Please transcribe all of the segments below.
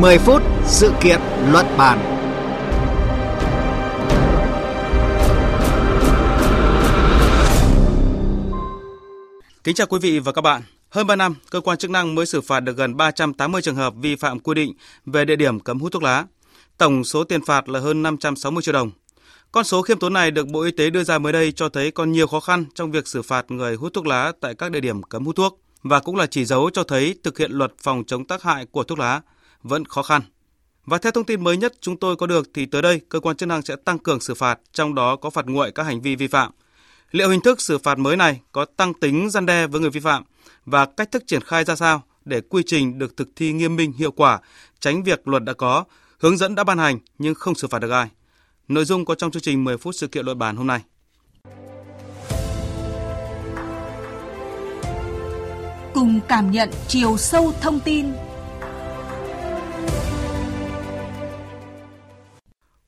10 phút sự kiện luận bàn. Kính chào quý vị và các bạn. Hơn 3 năm, cơ quan chức năng mới xử phạt được gần 380 trường hợp vi phạm quy định về địa điểm cấm hút thuốc lá. Tổng số tiền phạt là hơn 560 triệu đồng. Con số khiêm tốn này được Bộ Y tế đưa ra mới đây cho thấy còn nhiều khó khăn trong việc xử phạt người hút thuốc lá tại các địa điểm cấm hút thuốc và cũng là chỉ dấu cho thấy thực hiện luật phòng chống tác hại của thuốc lá vẫn khó khăn. Và theo thông tin mới nhất chúng tôi có được thì tới đây cơ quan chức năng sẽ tăng cường xử phạt, trong đó có phạt nguội các hành vi vi phạm. Liệu hình thức xử phạt mới này có tăng tính gian đe với người vi phạm và cách thức triển khai ra sao để quy trình được thực thi nghiêm minh hiệu quả, tránh việc luật đã có, hướng dẫn đã ban hành nhưng không xử phạt được ai. Nội dung có trong chương trình 10 phút sự kiện luận bàn hôm nay. Cùng cảm nhận chiều sâu thông tin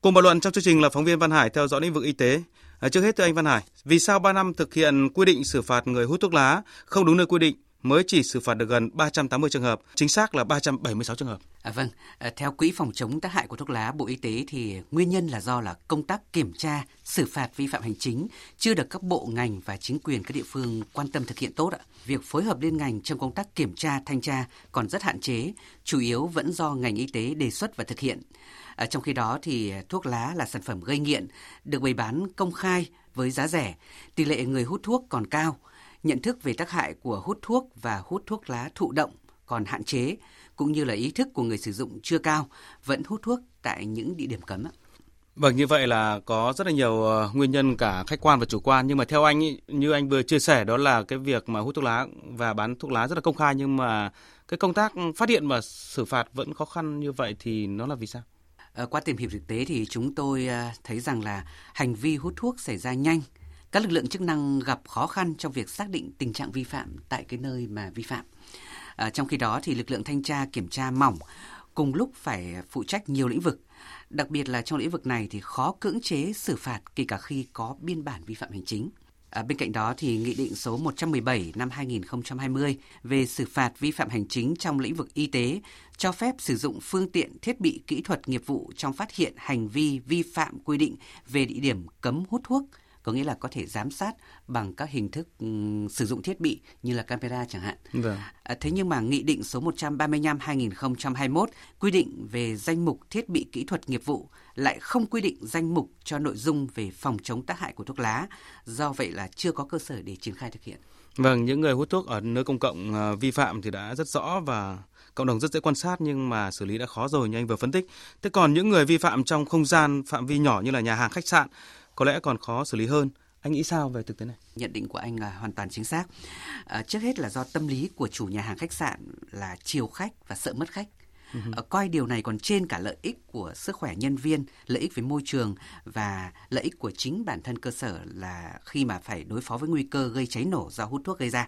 Cùng bàn luận trong chương trình là phóng viên Văn Hải theo dõi lĩnh vực y tế. À, trước hết thưa anh Văn Hải, vì sao 3 năm thực hiện quy định xử phạt người hút thuốc lá không đúng nơi quy định mới chỉ xử phạt được gần 380 trường hợp, chính xác là 376 trường hợp. À, vâng, à, theo Quỹ phòng chống tác hại của thuốc lá Bộ Y tế thì nguyên nhân là do là công tác kiểm tra, xử phạt vi phạm hành chính chưa được các bộ ngành và chính quyền các địa phương quan tâm thực hiện tốt ạ. Việc phối hợp liên ngành trong công tác kiểm tra, thanh tra còn rất hạn chế, chủ yếu vẫn do ngành y tế đề xuất và thực hiện. À, trong khi đó thì thuốc lá là sản phẩm gây nghiện, được bày bán công khai với giá rẻ, tỷ lệ người hút thuốc còn cao, nhận thức về tác hại của hút thuốc và hút thuốc lá thụ động còn hạn chế, cũng như là ý thức của người sử dụng chưa cao, vẫn hút thuốc tại những địa điểm cấm. Vâng, như vậy là có rất là nhiều ờ, nguyên nhân cả khách quan và chủ quan nhưng mà theo anh ý, như anh vừa chia sẻ đó là cái việc mà hút thuốc lá và bán thuốc lá rất là công khai nhưng mà cái công tác phát hiện và xử phạt vẫn khó khăn như vậy thì nó là vì sao? À, qua tìm hiểu thực tế thì chúng tôi à, thấy rằng là hành vi hút thuốc xảy ra nhanh, các lực lượng chức năng gặp khó khăn trong việc xác định tình trạng vi phạm tại cái nơi mà vi phạm. À, trong khi đó thì lực lượng thanh tra kiểm tra mỏng, cùng lúc phải phụ trách nhiều lĩnh vực. Đặc biệt là trong lĩnh vực này thì khó cưỡng chế xử phạt kể cả khi có biên bản vi phạm hành chính. À, bên cạnh đó thì Nghị định số 117 năm 2020 về xử phạt vi phạm hành chính trong lĩnh vực y tế cho phép sử dụng phương tiện thiết bị kỹ thuật nghiệp vụ trong phát hiện hành vi vi phạm quy định về địa điểm cấm hút thuốc, có nghĩa là có thể giám sát bằng các hình thức sử dụng thiết bị như là camera chẳng hạn. Vâng. À, thế nhưng mà Nghị định số 135-2021 quy định về danh mục thiết bị kỹ thuật nghiệp vụ lại không quy định danh mục cho nội dung về phòng chống tác hại của thuốc lá, do vậy là chưa có cơ sở để triển khai thực hiện. Vâng, những người hút thuốc ở nơi công cộng uh, vi phạm thì đã rất rõ và cộng đồng rất dễ quan sát nhưng mà xử lý đã khó rồi như anh vừa phân tích. Thế còn những người vi phạm trong không gian phạm vi nhỏ như là nhà hàng khách sạn có lẽ còn khó xử lý hơn. Anh nghĩ sao về thực tế này? Nhận định của anh là hoàn toàn chính xác. À, trước hết là do tâm lý của chủ nhà hàng khách sạn là chiều khách và sợ mất khách. Uh-huh. coi điều này còn trên cả lợi ích của sức khỏe nhân viên, lợi ích với môi trường và lợi ích của chính bản thân cơ sở là khi mà phải đối phó với nguy cơ gây cháy nổ do hút thuốc gây ra.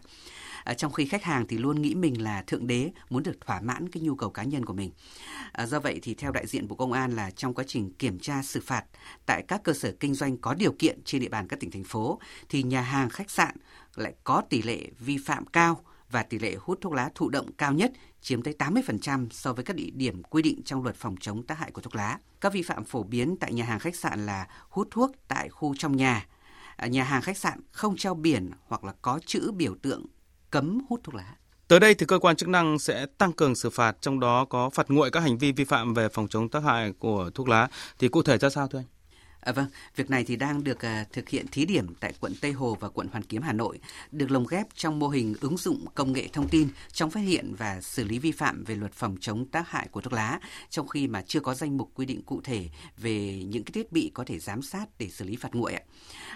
À, trong khi khách hàng thì luôn nghĩ mình là thượng đế muốn được thỏa mãn cái nhu cầu cá nhân của mình. À, do vậy thì theo đại diện Bộ Công an là trong quá trình kiểm tra xử phạt tại các cơ sở kinh doanh có điều kiện trên địa bàn các tỉnh thành phố thì nhà hàng khách sạn lại có tỷ lệ vi phạm cao và tỷ lệ hút thuốc lá thụ động cao nhất chiếm tới 80% so với các địa điểm quy định trong luật phòng chống tác hại của thuốc lá. Các vi phạm phổ biến tại nhà hàng khách sạn là hút thuốc tại khu trong nhà, à, nhà hàng khách sạn không treo biển hoặc là có chữ biểu tượng cấm hút thuốc lá. Tới đây thì cơ quan chức năng sẽ tăng cường xử phạt, trong đó có phạt nguội các hành vi vi phạm về phòng chống tác hại của thuốc lá. Thì cụ thể ra sao thưa anh? À, vâng, việc này thì đang được à, thực hiện thí điểm tại quận Tây Hồ và quận Hoàn Kiếm Hà Nội, được lồng ghép trong mô hình ứng dụng công nghệ thông tin trong phát hiện và xử lý vi phạm về luật phòng chống tác hại của thuốc lá, trong khi mà chưa có danh mục quy định cụ thể về những cái thiết bị có thể giám sát để xử lý phạt nguội.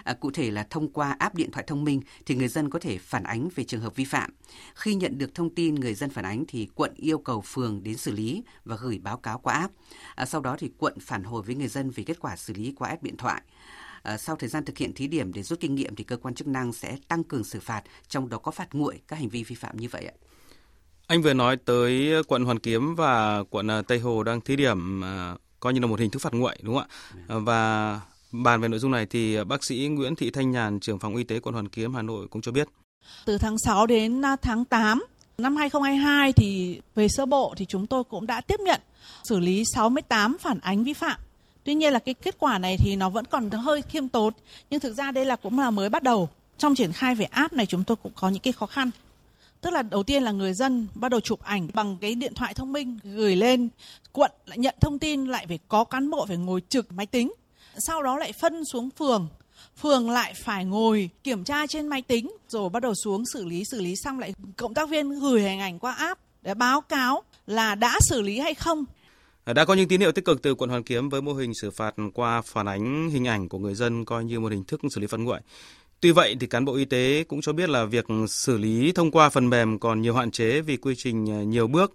À, cụ thể là thông qua app điện thoại thông minh thì người dân có thể phản ánh về trường hợp vi phạm. Khi nhận được thông tin người dân phản ánh thì quận yêu cầu phường đến xử lý và gửi báo cáo qua app. À, sau đó thì quận phản hồi với người dân về kết quả xử lý qua app điện thoại. À, sau thời gian thực hiện thí điểm để rút kinh nghiệm thì cơ quan chức năng sẽ tăng cường xử phạt, trong đó có phạt nguội các hành vi vi phạm như vậy ạ. Anh vừa nói tới quận Hoàn Kiếm và quận à, Tây Hồ đang thí điểm à, coi như là một hình thức phạt nguội đúng không ạ? À, và bàn về nội dung này thì bác sĩ Nguyễn Thị Thanh Nhàn, trưởng phòng y tế quận Hoàn Kiếm Hà Nội cũng cho biết. Từ tháng 6 đến tháng 8 Năm 2022 thì về sơ bộ thì chúng tôi cũng đã tiếp nhận xử lý 68 phản ánh vi phạm. Tuy nhiên là cái kết quả này thì nó vẫn còn hơi khiêm tốn, nhưng thực ra đây là cũng là mới bắt đầu. Trong triển khai về app này chúng tôi cũng có những cái khó khăn. Tức là đầu tiên là người dân bắt đầu chụp ảnh bằng cái điện thoại thông minh gửi lên quận lại nhận thông tin lại phải có cán bộ phải ngồi trực máy tính. Sau đó lại phân xuống phường phường lại phải ngồi kiểm tra trên máy tính rồi bắt đầu xuống xử lý xử lý xong lại cộng tác viên gửi hình ảnh qua app để báo cáo là đã xử lý hay không À, đã có những tín hiệu tích cực từ quận Hoàn Kiếm với mô hình xử phạt qua phản ánh hình ảnh của người dân coi như một hình thức xử lý phạt nguội. Tuy vậy thì cán bộ y tế cũng cho biết là việc xử lý thông qua phần mềm còn nhiều hạn chế vì quy trình à, nhiều bước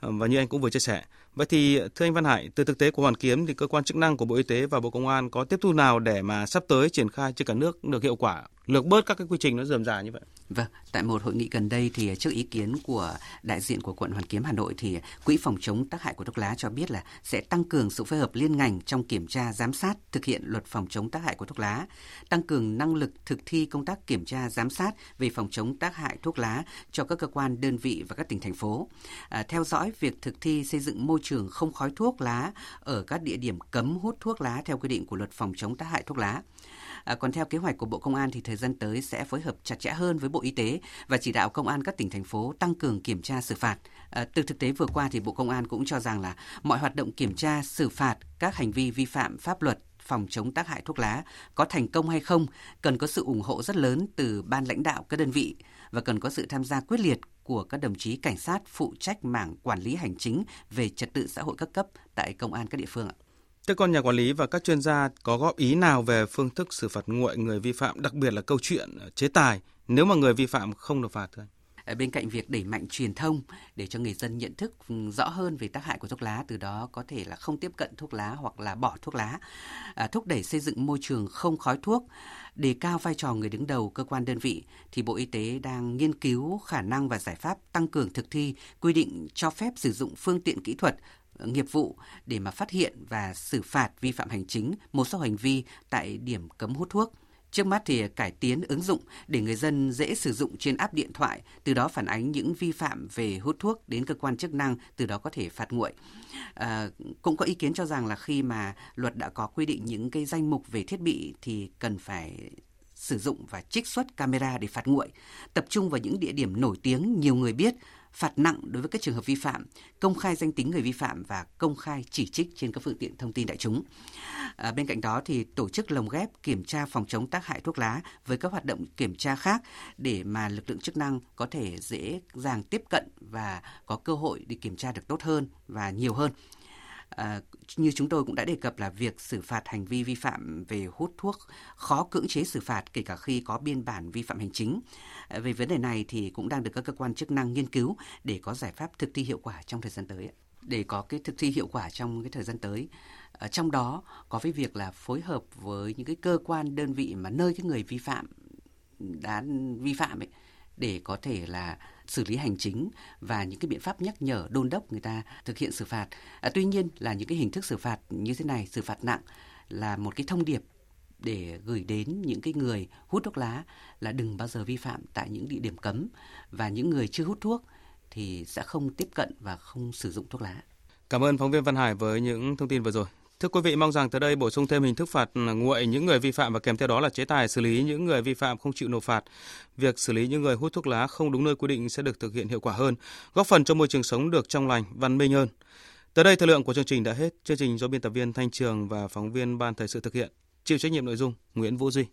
à, và như anh cũng vừa chia sẻ. Vậy thì thưa anh Văn Hải, từ thực tế của Hoàn Kiếm thì cơ quan chức năng của Bộ Y tế và Bộ Công an có tiếp thu nào để mà sắp tới triển khai trên cả nước được hiệu quả, lược bớt các cái quy trình nó dườm già như vậy? Vâng, tại một hội nghị gần đây thì trước ý kiến của đại diện của quận Hoàn Kiếm Hà Nội thì Quỹ phòng chống tác hại của thuốc lá cho biết là sẽ tăng cường sự phối hợp liên ngành trong kiểm tra giám sát thực hiện luật phòng chống tác hại của thuốc lá, tăng cường năng lực thực thi công tác kiểm tra giám sát về phòng chống tác hại thuốc lá cho các cơ quan đơn vị và các tỉnh thành phố, à, theo dõi việc thực thi xây dựng môi trường không khói thuốc lá ở các địa điểm cấm hút thuốc lá theo quy định của luật phòng chống tác hại thuốc lá. À, còn theo kế hoạch của Bộ Công an thì thời gian tới sẽ phối hợp chặt chẽ hơn với Bộ Y tế và chỉ đạo công an các tỉnh thành phố tăng cường kiểm tra xử phạt. À, từ thực tế vừa qua thì Bộ Công an cũng cho rằng là mọi hoạt động kiểm tra xử phạt các hành vi vi phạm pháp luật phòng chống tác hại thuốc lá có thành công hay không cần có sự ủng hộ rất lớn từ ban lãnh đạo các đơn vị và cần có sự tham gia quyết liệt của các đồng chí cảnh sát phụ trách mảng quản lý hành chính về trật tự xã hội các cấp tại công an các địa phương ạ. Thế còn nhà quản lý và các chuyên gia có góp ý nào về phương thức xử phạt nguội người vi phạm, đặc biệt là câu chuyện ờ, chế tài nếu mà người vi phạm không được phạt thưa anh? Bên cạnh việc đẩy mạnh truyền thông để cho người dân nhận thức ừ, rõ hơn về tác hại của thuốc lá, từ đó có thể là không tiếp cận thuốc lá hoặc là bỏ thuốc lá, à, thúc đẩy xây dựng môi trường không khói thuốc, đề cao vai trò người đứng đầu cơ quan đơn vị, thì Bộ Y tế đang nghiên cứu khả năng và giải pháp tăng cường thực thi quy định cho phép sử dụng phương tiện kỹ thuật nghiệp vụ để mà phát hiện và xử phạt vi phạm hành chính một số hành vi tại điểm cấm hút thuốc. Trước mắt thì cải tiến ứng dụng để người dân dễ sử dụng trên app điện thoại, từ đó phản ánh những vi phạm về hút thuốc đến cơ quan chức năng, từ đó có thể phạt nguội. À, cũng có ý kiến cho rằng là khi mà luật đã có quy định những cái danh mục về thiết bị thì cần phải sử dụng và trích xuất camera để phạt nguội, tập trung vào những địa điểm nổi tiếng nhiều người biết phạt nặng đối với các trường hợp vi phạm, công khai danh tính người vi phạm và công khai chỉ trích trên các phương tiện thông tin đại chúng. À, bên cạnh đó thì tổ chức lồng ghép kiểm tra phòng chống tác hại thuốc lá với các hoạt động kiểm tra khác để mà lực lượng chức năng có thể dễ dàng tiếp cận và có cơ hội để kiểm tra được tốt hơn và nhiều hơn. À, như chúng tôi cũng đã đề cập là việc xử phạt hành vi vi phạm về hút thuốc khó cưỡng chế xử phạt kể cả khi có biên bản vi phạm hành chính. À, về vấn đề này thì cũng đang được các cơ quan chức năng nghiên cứu để có giải pháp thực thi hiệu quả trong thời gian tới. Để có cái thực thi hiệu quả trong cái thời gian tới, à, trong đó có cái việc là phối hợp với những cái cơ quan đơn vị mà nơi cái người vi phạm đã vi phạm ấy để có thể là xử lý hành chính và những cái biện pháp nhắc nhở đôn đốc người ta thực hiện xử phạt. À, tuy nhiên là những cái hình thức xử phạt như thế này, xử phạt nặng là một cái thông điệp để gửi đến những cái người hút thuốc lá là đừng bao giờ vi phạm tại những địa điểm cấm và những người chưa hút thuốc thì sẽ không tiếp cận và không sử dụng thuốc lá. Cảm ơn phóng viên Văn Hải với những thông tin vừa rồi. Thưa quý vị, mong rằng tới đây bổ sung thêm hình thức phạt nguội những người vi phạm và kèm theo đó là chế tài xử lý những người vi phạm không chịu nộp phạt. Việc xử lý những người hút thuốc lá không đúng nơi quy định sẽ được thực hiện hiệu quả hơn, góp phần cho môi trường sống được trong lành, văn minh hơn. Tới đây thời lượng của chương trình đã hết. Chương trình do biên tập viên Thanh Trường và phóng viên Ban Thời sự thực hiện. Chịu trách nhiệm nội dung Nguyễn Vũ Duy.